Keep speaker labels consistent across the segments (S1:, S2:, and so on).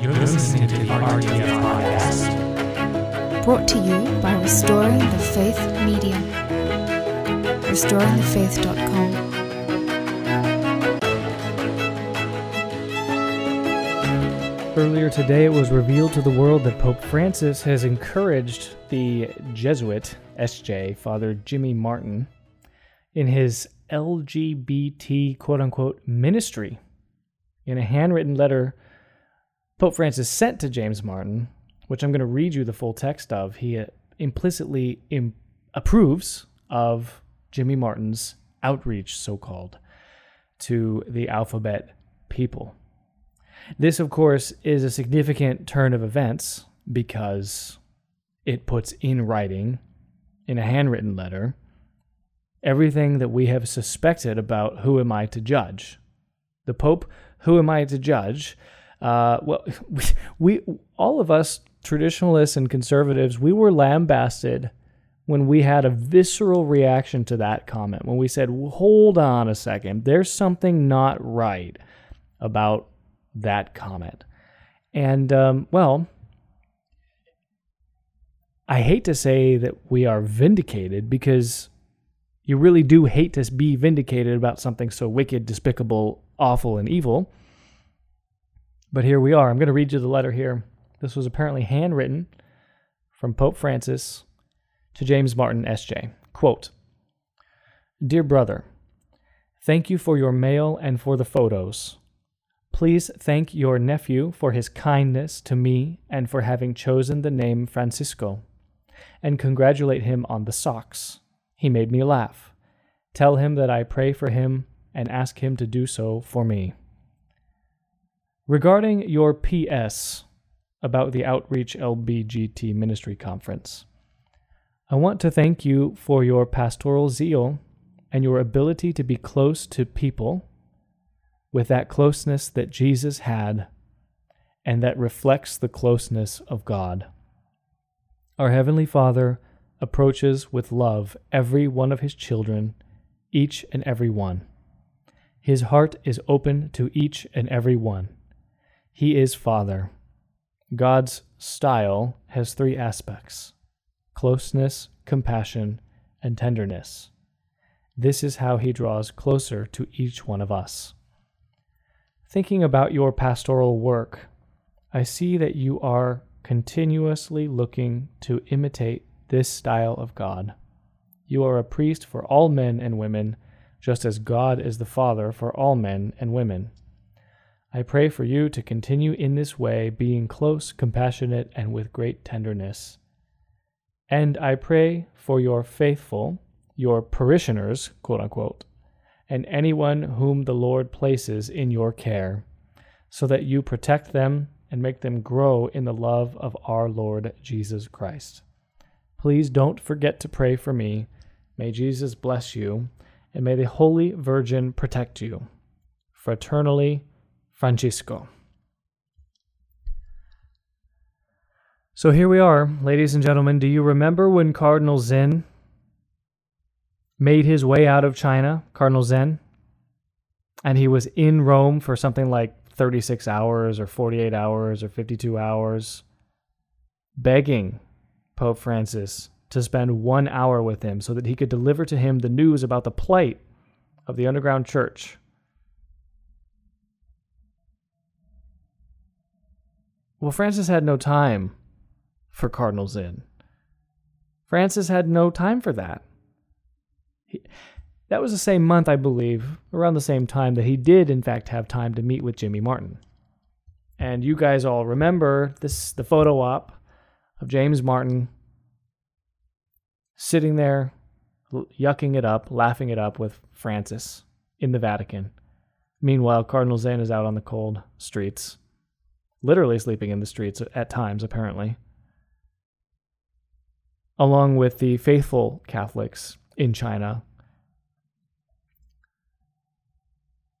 S1: You're listening to the RTF Podcast.
S2: Brought to you by Restoring the Faith Media. RestoringTheFaith.com.
S3: Earlier today, it was revealed to the world that Pope Francis has encouraged the Jesuit SJ, Father Jimmy Martin, in his LGBT quote unquote ministry. In a handwritten letter Pope Francis sent to James Martin, which I'm going to read you the full text of, he uh, implicitly Im- approves of Jimmy Martin's outreach, so called, to the alphabet people. This, of course, is a significant turn of events because it puts in writing, in a handwritten letter, everything that we have suspected about who am I to judge. The Pope, who am I to judge? Uh, well, we, all of us traditionalists and conservatives, we were lambasted when we had a visceral reaction to that comment. When we said, "Hold on a second, there's something not right about that comment," and um, well, I hate to say that we are vindicated because you really do hate to be vindicated about something so wicked, despicable, awful, and evil. But here we are. I'm going to read you the letter here. This was apparently handwritten from Pope Francis to James Martin, S.J. Quote Dear brother, thank you for your mail and for the photos. Please thank your nephew for his kindness to me and for having chosen the name Francisco, and congratulate him on the socks. He made me laugh. Tell him that I pray for him and ask him to do so for me. Regarding your PS about the Outreach LBGT Ministry Conference, I want to thank you for your pastoral zeal and your ability to be close to people with that closeness that Jesus had and that reflects the closeness of God. Our Heavenly Father approaches with love every one of his children, each and every one. His heart is open to each and every one. He is Father. God's style has three aspects closeness, compassion, and tenderness. This is how he draws closer to each one of us. Thinking about your pastoral work, I see that you are continuously looking to imitate this style of God. You are a priest for all men and women, just as God is the Father for all men and women. I pray for you to continue in this way, being close, compassionate, and with great tenderness. And I pray for your faithful, your parishioners, quote unquote, and anyone whom the Lord places in your care, so that you protect them and make them grow in the love of our Lord Jesus Christ. Please don't forget to pray for me. May Jesus bless you, and may the Holy Virgin protect you. Fraternally, Francisco. So here we are, ladies and gentlemen. Do you remember when Cardinal Zen made his way out of China, Cardinal Zen? And he was in Rome for something like 36 hours or 48 hours or 52 hours, begging Pope Francis to spend one hour with him so that he could deliver to him the news about the plight of the underground church Well, Francis had no time for Cardinal Zen. Francis had no time for that. He, that was the same month, I believe, around the same time that he did, in fact, have time to meet with Jimmy Martin. And you guys all remember this the photo op of James Martin sitting there, yucking it up, laughing it up with Francis in the Vatican. Meanwhile, Cardinal Zen is out on the cold streets literally sleeping in the streets at times, apparently, along with the faithful Catholics in China.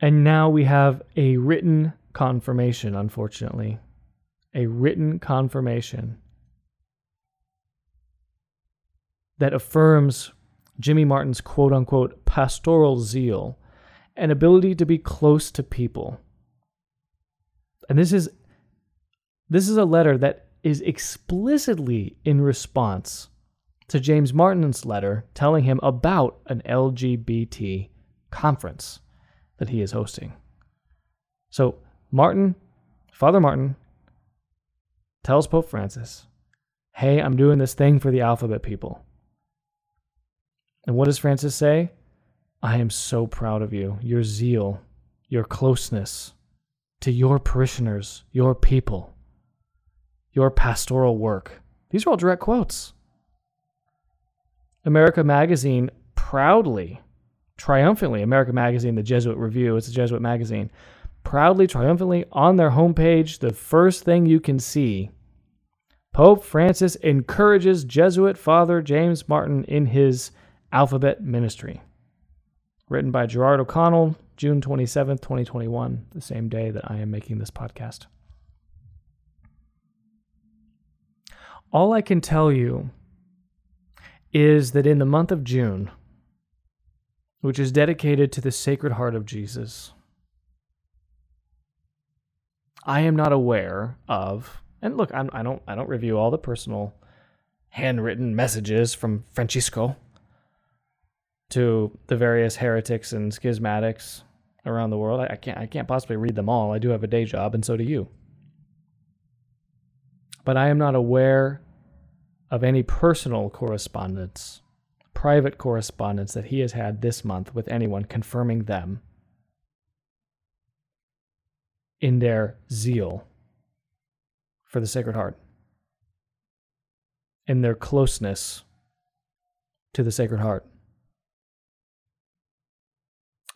S3: And now we have a written confirmation, unfortunately. A written confirmation that affirms Jimmy Martin's quote unquote pastoral zeal and ability to be close to people. And this is This is a letter that is explicitly in response to James Martin's letter telling him about an LGBT conference that he is hosting. So, Martin, Father Martin, tells Pope Francis, Hey, I'm doing this thing for the alphabet people. And what does Francis say? I am so proud of you, your zeal, your closeness to your parishioners, your people, your pastoral work. These are all direct quotes. America Magazine proudly, triumphantly, America Magazine, the Jesuit Review, it's a Jesuit magazine, proudly, triumphantly on their homepage, the first thing you can see Pope Francis encourages Jesuit Father James Martin in his alphabet ministry written by Gerard O'Connell, June 27th, 2021, the same day that I am making this podcast. All I can tell you is that in the month of June, which is dedicated to the Sacred Heart of Jesus, I am not aware of, and look, I'm, I don't, I don't review all the personal handwritten messages from Francisco to the various heretics and schismatics around the world. I, can't I can't possibly read them all. I do have a day job, and so do you. But I am not aware of any personal correspondence, private correspondence that he has had this month with anyone confirming them in their zeal for the Sacred Heart, in their closeness to the Sacred Heart.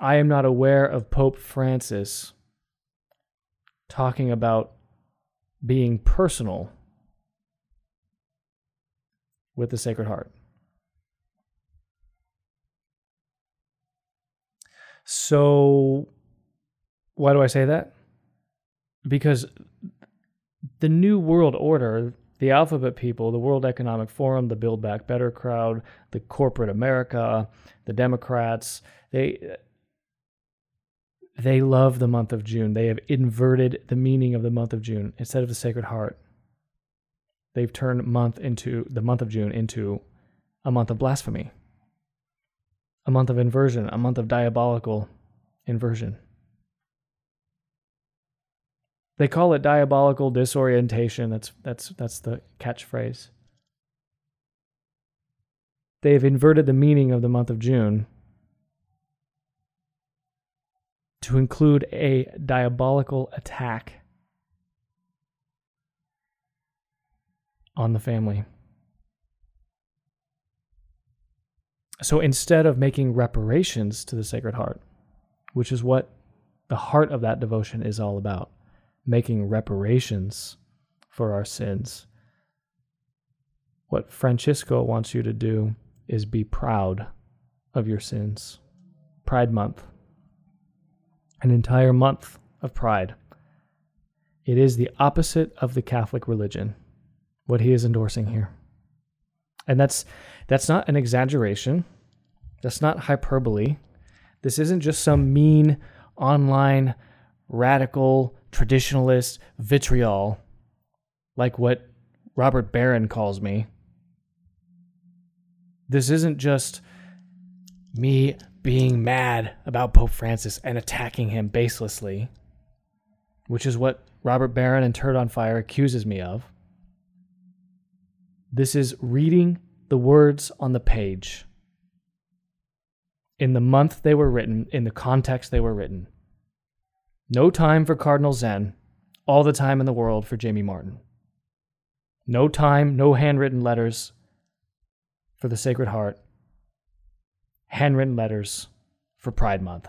S3: I am not aware of Pope Francis talking about being personal with the Sacred Heart. So, why do I say that? Because the New World Order, the Alphabet People, the World Economic Forum, the Build Back Better crowd, the corporate America, the Democrats, they they love the month of June. They have inverted the meaning of the month of June. Instead of the Sacred Heart, they've turned month into the month of June into a month of blasphemy, a month of inversion, a month of diabolical inversion. They call it diabolical disorientation. That's that's that's the catchphrase. They've inverted the meaning of the month of June to include a diabolical attack on the family. So instead of making reparations to the Sacred Heart, which is what the heart of that devotion is all about, making reparations for our sins, what Francisco wants you to do is be proud of your sins. Pride Month an entire month of pride. It is the opposite of the Catholic religion, what he is endorsing here. And that's that's not an exaggeration. That's not hyperbole. This isn't just some mean online radical traditionalist vitriol like what Robert Barron calls me. This isn't just me being mad about Pope Francis and attacking him baselessly, which is what Robert Barron and Turd on Fire accuses me of. This is reading the words on the page in the month they were written, in the context they were written. No time for Cardinal Zen, all the time in the world for Jamie Martin. No time, no handwritten letters for the Sacred Heart, handwritten letters for Pride Month.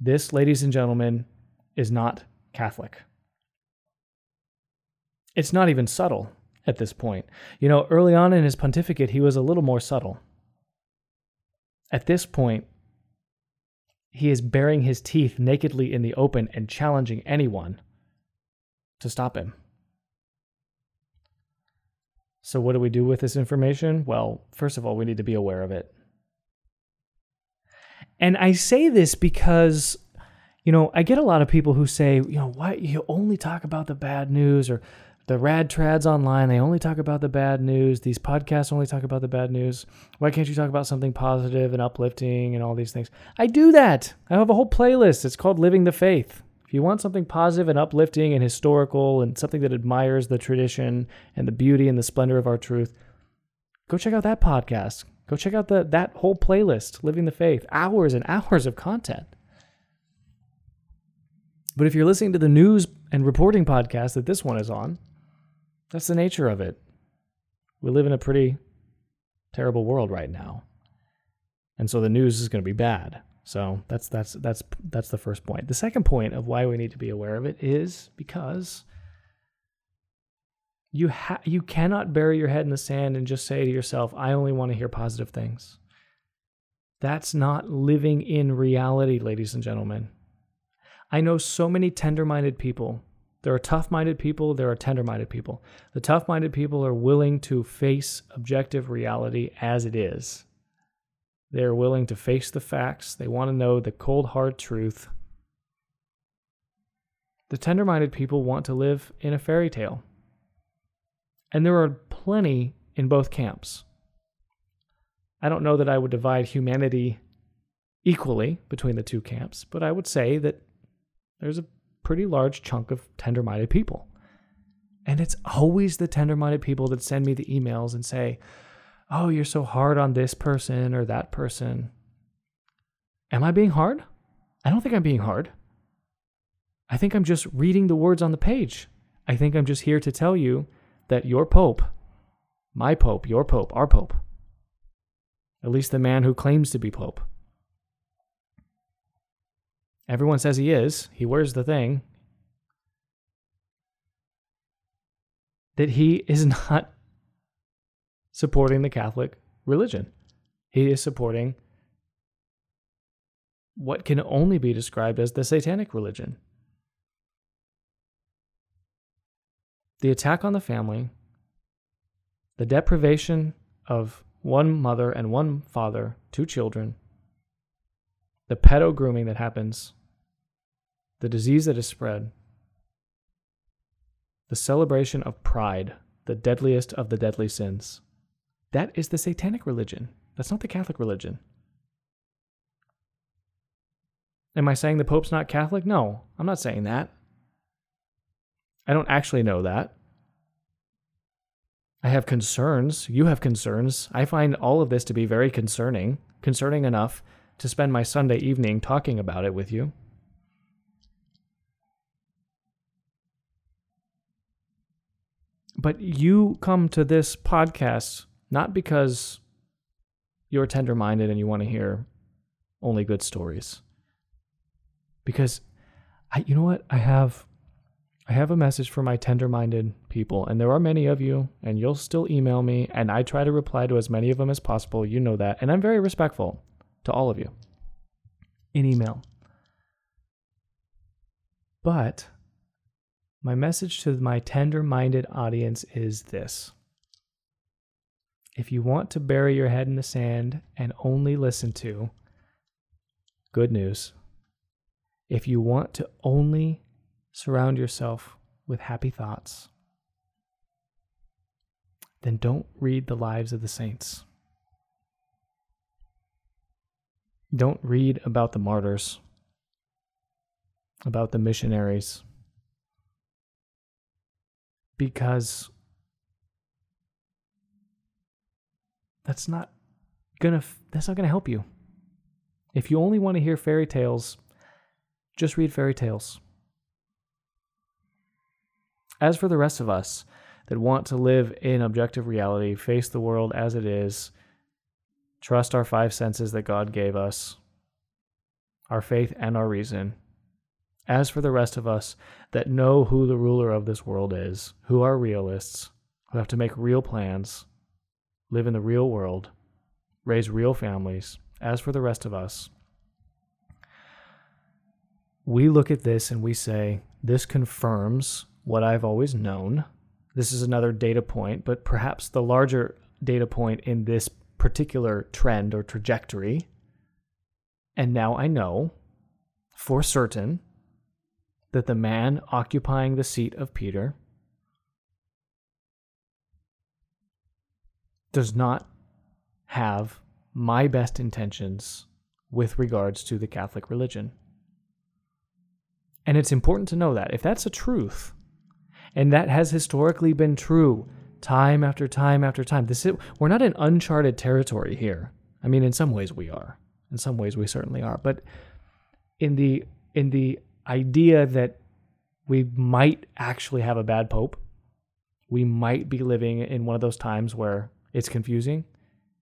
S3: This, ladies and gentlemen, is not Catholic. It's not even subtle at this point. You know, early on in his pontificate, he was a little more subtle. At this point, he is baring his teeth nakedly in the open and challenging anyone to stop him. So, what do we do with this information? Well, first of all, we need to be aware of it. And I say this because you know, I get a lot of people who say, you know, why you only talk about the bad news or the rad trads online, they only talk about the bad news. These podcasts only talk about the bad news. Why can't you talk about something positive and uplifting and all these things? I do that. I have a whole playlist. It's called Living the Faith. If you want something positive and uplifting and historical and something that admires the tradition and the beauty and the splendor of our truth, go check out that podcast. Go check out the that whole playlist, Living the Faith. Hours and hours of content. But if you're listening to the news and reporting podcast that this one is on, that's the nature of it. We live in a pretty terrible world right now. And so the news is going to be bad. So that's that's that's that's the first point. The second point of why we need to be aware of it is because you ha- you cannot bury your head in the sand and just say to yourself, "I only want to hear positive things." That's not living in reality, ladies and gentlemen. I know so many tender-minded people there are tough minded people, there are tender minded people. The tough minded people are willing to face objective reality as it is. They are willing to face the facts, they want to know the cold, hard truth. The tender minded people want to live in a fairy tale. And there are plenty in both camps. I don't know that I would divide humanity equally between the two camps, but I would say that there's a pretty large chunk of tender minded people. And it's always the tender minded people that send me the emails and say, Oh, you're so hard on this person or that person. Am I being hard? I don't think I'm being hard. I think I'm just reading the words on the page. I think I'm just here to tell you that your Pope, my Pope, your Pope, our Pope, at least the man who claims to be Pope, Everyone says he is. He wears the thing. That he is not supporting the Catholic religion. He is supporting what can only be described as the satanic religion. The attack on the family, the deprivation of one mother and one father, two children, the pedo grooming that happens the disease that is spread, the celebration of pride, the deadliest of the deadly sins. That is the satanic religion. That's not the Catholic religion. Am I saying the Pope's not Catholic? No, I'm not saying that. I don't actually know that. I have concerns. You have concerns. I find all of this to be very concerning, concerning enough to spend my Sunday evening talking about it with you. But you come to this podcast not because you're tender minded and you want to hear only good stories. Because I you know what? I have I have a message for my tender minded people, and there are many of you, and you'll still email me, and I try to reply to as many of them as possible. You know that. And I'm very respectful to all of you in email. But my message to my tender minded audience is this If you want to bury your head in the sand and only listen to good news, if you want to only surround yourself with happy thoughts, then don't read the lives of the saints. Don't read about the martyrs, about the missionaries because that's not gonna that's not gonna help you. If you only want to hear fairy tales, just read fairy tales. As for the rest of us that want to live in objective reality, face the world as it is, trust our five senses that God gave us, our faith and our reason, as for the rest of us that know who the ruler of this world is, who are realists, who have to make real plans, live in the real world, raise real families, as for the rest of us, we look at this and we say, this confirms what I've always known. This is another data point, but perhaps the larger data point in this particular trend or trajectory. And now I know for certain that the man occupying the seat of Peter does not have my best intentions with regards to the Catholic religion. And it's important to know that. If that's a truth, and that has historically been true time after time after time, this is, we're not in uncharted territory here. I mean, in some ways we are. In some ways we certainly are. But in the in the idea that we might actually have a bad pope, we might be living in one of those times where it's confusing.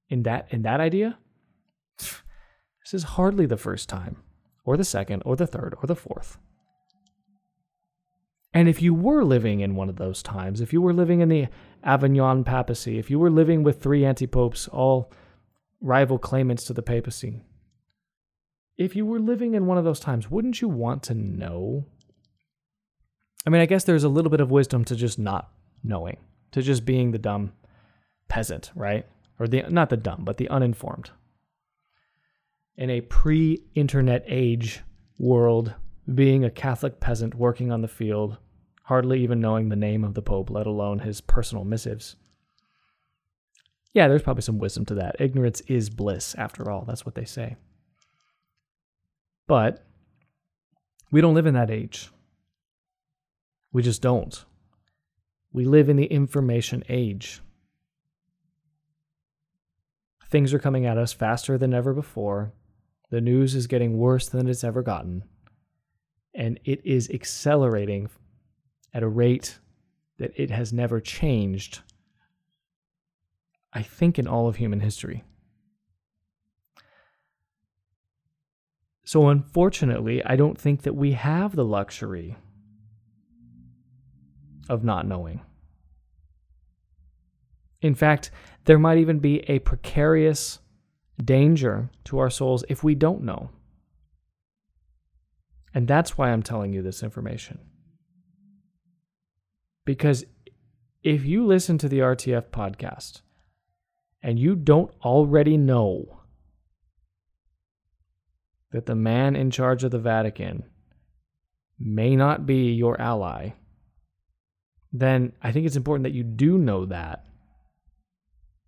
S3: In that in that idea, this is hardly the first time, or the second, or the third, or the fourth. And if you were living in one of those times, if you were living in the Avignon papacy, if you were living with three antipopes, all rival claimants to the papacy, if you were living in one of those times, wouldn't you want to know? I mean, I guess there's a little bit of wisdom to just not knowing, to just being the dumb peasant, right? Or the not the dumb, but the uninformed. In a pre-internet age world, being a Catholic peasant working on the field, hardly even knowing the name of the Pope, let alone his personal missives. Yeah, there's probably some wisdom to that. Ignorance is bliss, after all. That's what they say. But we don't live in that age. We just don't. We live in the information age. Things are coming at us faster than ever before. The news is getting worse than it's ever gotten. And it is accelerating at a rate that it has never changed, I think, in all of human history. So, unfortunately, I don't think that we have the luxury of not knowing. In fact, there might even be a precarious danger to our souls if we don't know. And that's why I'm telling you this information. Because if you listen to the RTF podcast and you don't already know that the man in charge of the Vatican may not be your ally, then I think it's important that you do know that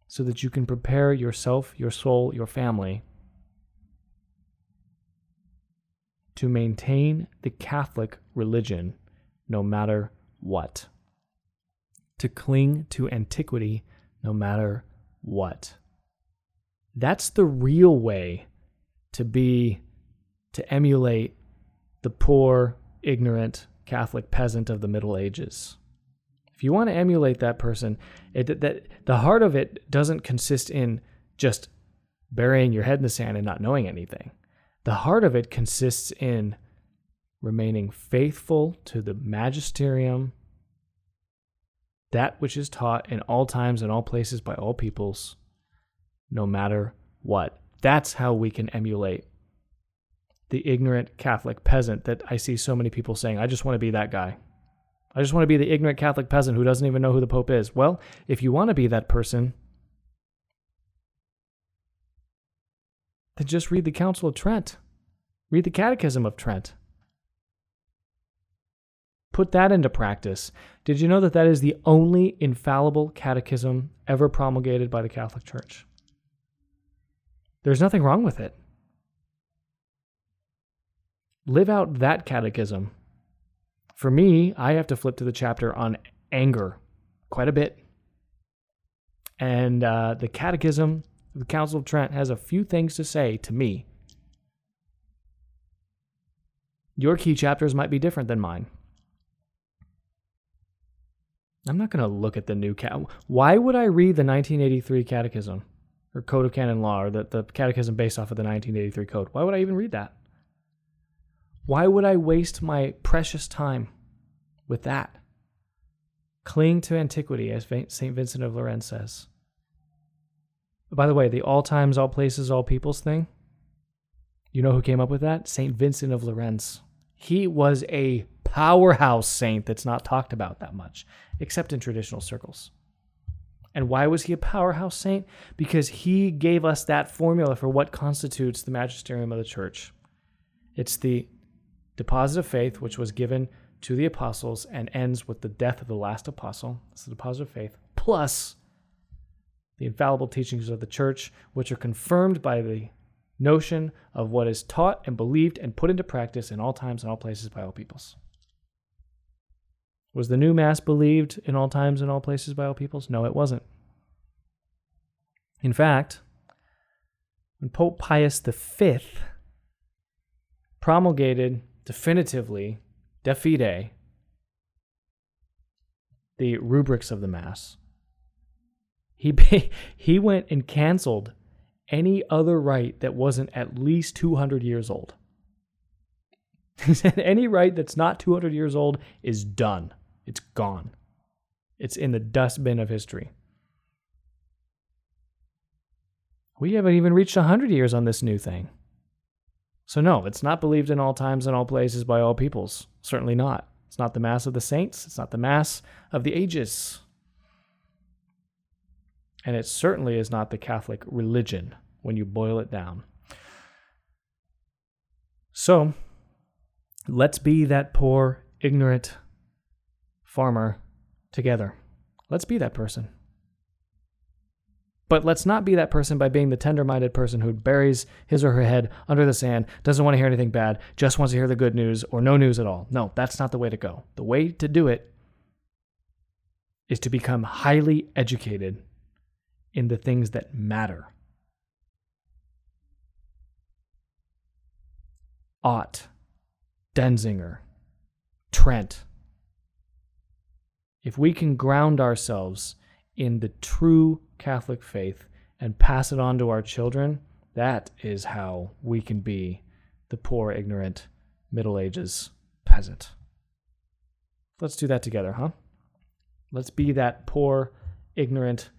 S3: so that you can prepare yourself, your soul, your family to maintain the Catholic religion no matter what, to cling to antiquity no matter what. That's the real way to be, to emulate the poor, ignorant Catholic peasant of the Middle Ages. If you want to emulate that person, it, that the heart of it doesn't consist in just burying your head in the sand and not knowing anything. The heart of it consists in remaining faithful to the magisterium, that which is taught in all times and all places by all peoples, no matter what. That's how we can emulate the ignorant Catholic peasant that I see so many people saying, I just want to be that guy. I just want to be the ignorant Catholic peasant who doesn't even know who the Pope is. Well, if you want to be that person, then just read the Council of Trent. Read the Catechism of Trent. Put that into practice. Did you know that that is the only infallible catechism ever promulgated by the Catholic Church? There's nothing wrong with it. Live out that catechism for me, I have to flip to the chapter on anger quite a bit. And uh, the Catechism the Council of Trent has a few things to say to me. Your key chapters might be different than mine. I'm not going to look at the new cat. Why would I read the 1983 Catechism or Code of Canon Law or the, the Catechism based off of the 1983 Code? Why would I even read that? Why would I waste my precious time with that? Cling to antiquity, as St. Vincent of Lérins says. By the way, the all times, all places, all peoples thing, you know who came up with that? St. Vincent of Lérins. He was a powerhouse saint that's not talked about that much, except in traditional circles. And why was he a powerhouse saint? Because he gave us that formula for what constitutes the magisterium of the church. It's the deposit of faith, which was given to the apostles and ends with the death of the last apostle. It's the deposit of faith, plus the infallible teachings of the church, which are confirmed by the notion of what is taught and believed and put into practice in all times and all places by all peoples. Was the new Mass believed in all times and all places by all peoples? No, it wasn't. In fact, when Pope Pius V promulgated definitively, de fide, the rubrics of the Mass, he, he went and canceled any other rite that wasn't at least 200 years old. He said any rite that's not 200 years old is done. It's gone. It's in the dustbin of history. We haven't even reached 100 years on this new thing. So, no, it's not believed in all times and all places by all peoples. Certainly not. It's not the Mass of the saints. It's not the Mass of the ages. And it certainly is not the Catholic religion when you boil it down. So, let's be that poor, ignorant farmer together. Let's be that person. But let's not be that person by being the tender minded person who buries his or her head under the sand, doesn't want to hear anything bad, just wants to hear the good news or no news at all. No, that's not the way to go. The way to do it is to become highly educated in the things that matter. Ott, Denzinger, Trent. If we can ground ourselves in the true Catholic faith and pass it on to our children, that is how we can be the poor, ignorant, Middle Ages peasant. Let's do that together, huh? Let's be that poor, ignorant,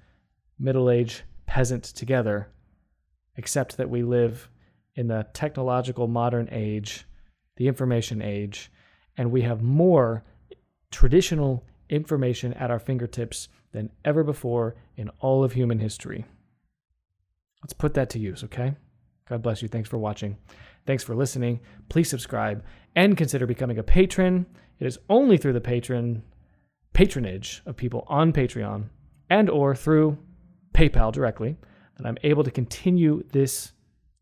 S3: middle age peasant together, except that we live in the technological modern age, the information age, and we have more traditional information at our fingertips than ever before in all of human history. Let's put that to use, okay? God bless you. Thanks for watching. Thanks for listening. Please subscribe and consider becoming a patron. It is only through the patron patronage of people on Patreon and or through PayPal directly that I'm able to continue this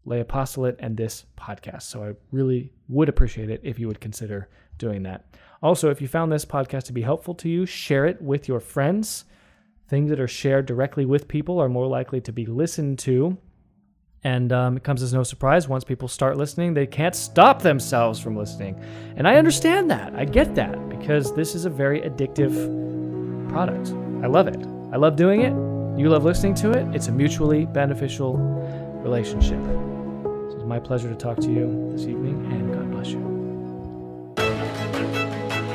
S3: lay apostolate and this podcast. So I really would appreciate it if you would consider doing that. Also, if you found this podcast to be helpful to you, share it with your friends. Things that are shared directly with people are more likely to be listened to. And um, it comes as no surprise once people start listening, they can't stop themselves from listening. And I understand that. I get that because this is a very addictive product. I love it. I love doing it. You love listening to it. It's a mutually beneficial relationship. So it's my pleasure to talk to you this evening, and God bless you.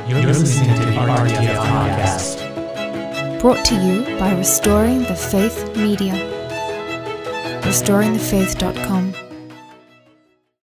S1: You're listening to the RTF podcast.
S2: Brought to you by Restoring the Faith Media. RestoringTheFaith.com.